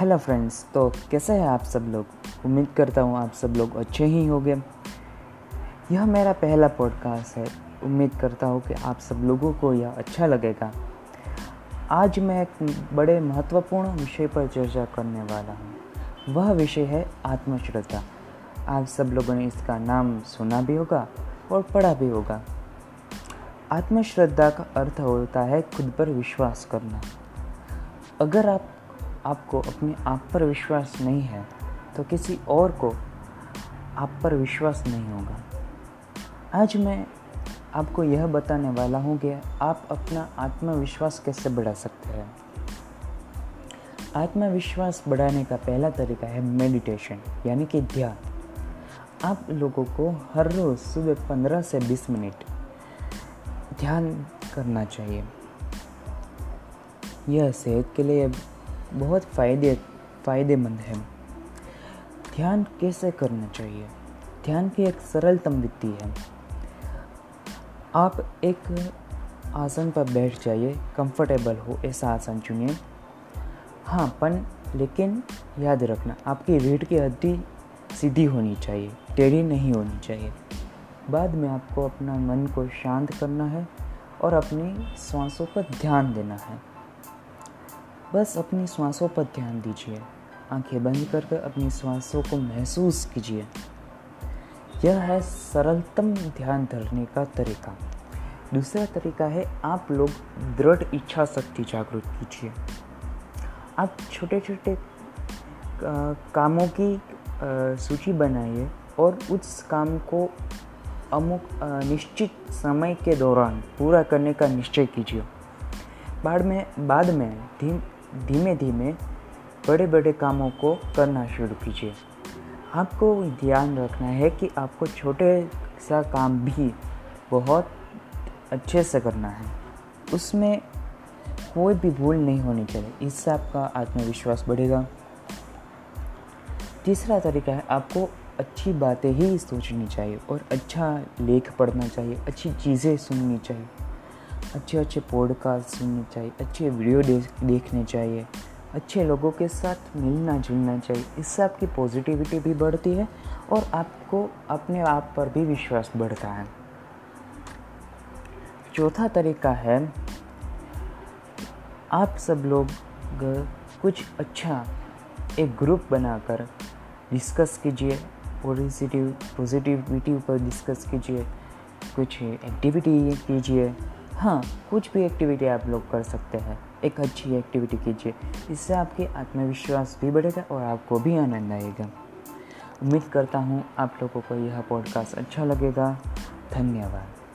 Hello friends तो कैसे हैं आप सब लोग? उम्मीद करता हूँ आप सब लोग अच्छे ही होंगे। यह मेरा पहला पॉडकास्ट है। उम्मीद करता हूँ कि आप सब लोगों को यह अच्छा लगेगा। आज मैं एक बड़े महत्वपूर्ण विषय पर चर्चा करने वाला हूँ। वह विषय है आत्मश्रद्धा। आप सब लोगों ने इसका नाम सुना भी होगा और पढ़ा भी होगा। आत्मश्रद्धा का अर्थ होता है खुद पर विश्वास करना। अगर आप आपको अपने आप पर विश्वास नहीं है तो किसी और को आप पर विश्वास नहीं होगा। आज मैं आपको यह बताने वाला हूँ कि आप अपना आत्मविश्वास कैसे बढ़ा सकते हैं। आत्मविश्वास बढ़ाने का पहला तरीका है मेडिटेशन यानी कि ध्यान। आप लोगों को हर रोज़ सुबह पंद्रह से बीस मिनट ध्यान करना चाहिए। यह सेहत के लिए बहुत फ़ायदे, फ़ायदेमंद है। ध्यान कैसे करना चाहिए? ध्यान की एक सरलतम विधि है। आप एक आसन पर बैठ जाइए कंफर्टेबल हो, ऐसा आसन चुनिए। हाँ पन लेकिन याद रखना, आपकी रीढ़ की हड्डी सीधी होनी चाहिए, टेढ़ी नहीं होनी चाहिए। बाद में आपको अपना मन को शांत करना है और अपनी सांसों पर ध्यान देना है। बस अपनी श्वासों पर ध्यान दीजिए। आँखें बंद करके अपनी श्वासों को महसूस कीजिए। यह है सरलतम ध्यान धरने का तरीका। दूसरा तरीका है, आप लोग दृढ़ इच्छा शक्ति जागरूक कीजिए। आप छोटे छोटे कामों की सूची बनाइए और उस काम को अमुक निश्चित समय के दौरान पूरा करने का निश्चय कीजिए। बाद में बाद में धीम धीमे धीमे बड़े बड़े कामों को करना शुरू कीजिए। आपको ध्यान रखना है कि आपको छोटे सा काम भी बहुत अच्छे से करना है। उसमें कोई भी भूल नहीं होनी चाहिए, इससे आपका आत्मविश्वास बढ़ेगा। तीसरा तरीका है, आपको अच्छी बातें ही सोचनी चाहिए और अच्छा लेख पढ़ना चाहिए, अच्छी चीज़ें सुननी चाहिए। अच्छे अच्छे पॉडकास्ट सुनने चाहिए, अच्छे वीडियो देखने चाहिए, अच्छे लोगों के साथ मिलना जुलना चाहिए, इससे आपकी पॉजिटिविटी भी बढ़ती है और आपको अपने आप पर भी विश्वास बढ़ता है। चौथा तरीका है, आप सब लोग कुछ अच्छा एक ग्रुप बनाकर डिस्कस कीजिए पॉजिटिव पॉजिटिविटी पर डिस्कस कीजिए, कुछ एक्टिविटी कीजिए हाँ कुछ भी एक्टिविटी आप लोग कर सकते हैं। एक अच्छी एक्टिविटी कीजिए। इससे आपके आत्मविश्वास भी बढ़ेगा और आपको भी आनंद आएगा। उम्मीद करता हूँ आप लोगों को यह पॉडकास्ट अच्छा लगेगा। धन्यवाद।